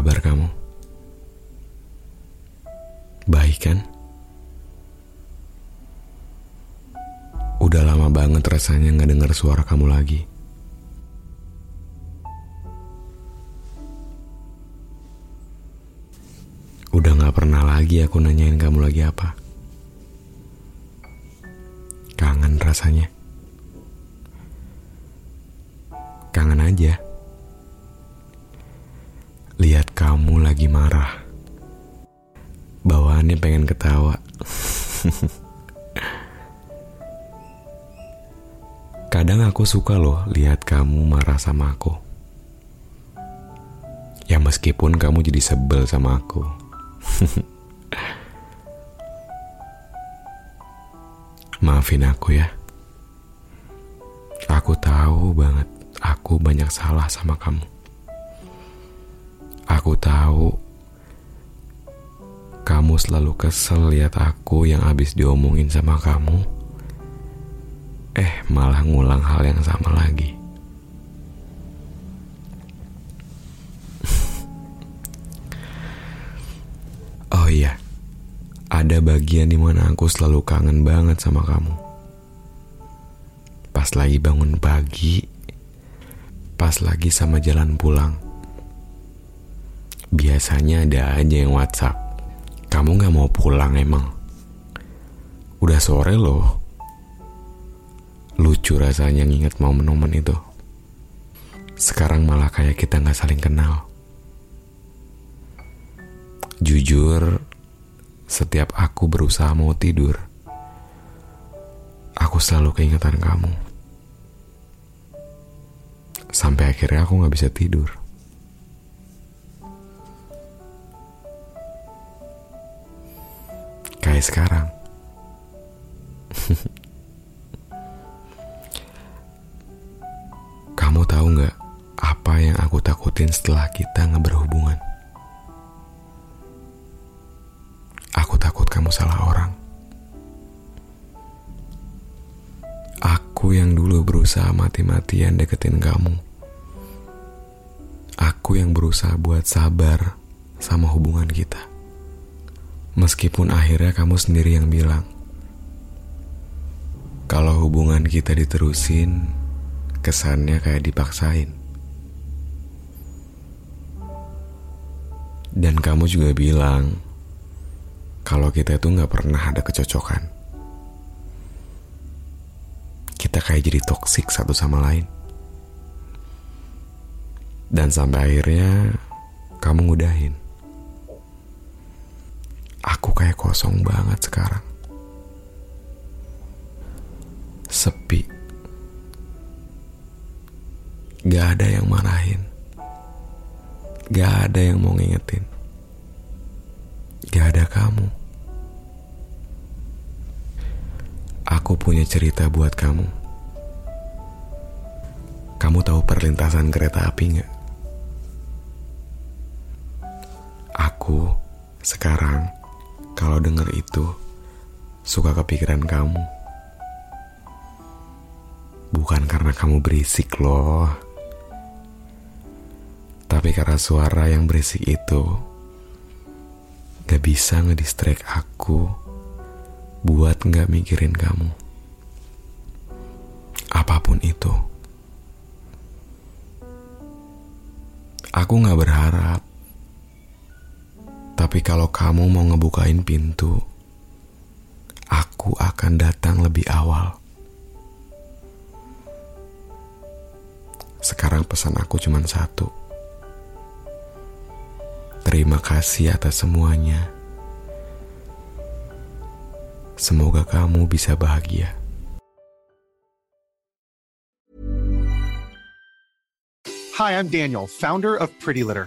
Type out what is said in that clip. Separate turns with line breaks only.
Kabar kamu? Baik kan? Udah lama banget rasanya nggak dengar suara kamu lagi. Udah gak pernah lagi aku nanyain kamu lagi apa. Kangen rasanya. Kangen aja. Kamu lagi marah. Bawaannya pengen ketawa. Kadang aku suka loh lihat kamu marah sama aku. Ya meskipun kamu jadi sebel sama aku. Maafin aku ya. Aku tahu banget aku banyak salah sama kamu. Aku tahu kamu selalu kesel lihat aku yang habis diomongin sama kamu. Eh, malah ngulang hal yang sama lagi. Oh iya, ada bagian di mana aku selalu kangen banget sama kamu. Pas lagi bangun pagi, pas lagi sama jalan pulang. Biasanya ada aja yang WhatsApp. Kamu gak mau pulang emang? Udah sore loh. Lucu rasanya nginget momen-momen itu. Sekarang malah kayak kita gak saling kenal. Jujur, setiap aku berusaha mau tidur, aku selalu keingetan kamu. Sampai akhirnya aku gak bisa tidur. Kayak sekarang. Kamu tahu gak apa yang aku takutin setelah kita nggak berhubungan? Aku takut kamu salah orang. Aku yang dulu berusaha mati-matian deketin kamu. Aku yang berusaha buat sabar sama hubungan kita. Meskipun akhirnya kamu sendiri yang bilang, kalau hubungan kita diterusin, kesannya kayak dipaksain. Dan kamu juga bilang, kalau kita itu nggak pernah ada kecocokan. Kita kayak jadi toksik satu sama lain. Dan sampai akhirnya kamu ngudahin. Aku kayak kosong banget sekarang. Sepi. Gak ada yang marahin. Gak ada yang mau ngingetin. Gak ada kamu. Aku punya cerita buat kamu. Kamu tahu perlintasan kereta api nggak? Aku sekarang kalau denger itu suka kepikiran kamu. Bukan karena kamu berisik loh. Tapi karena suara yang berisik itu gak bisa ngedistract aku buat gak mikirin kamu. Apa pun itu. Aku gak berharap. Tapi kalau kamu mau ngebukain pintu, aku akan datang lebih awal. Sekarang pesan aku cuma satu. Terima kasih atas semuanya. Semoga kamu bisa bahagia.
Hi, I'm Daniel, founder of Pretty Litter.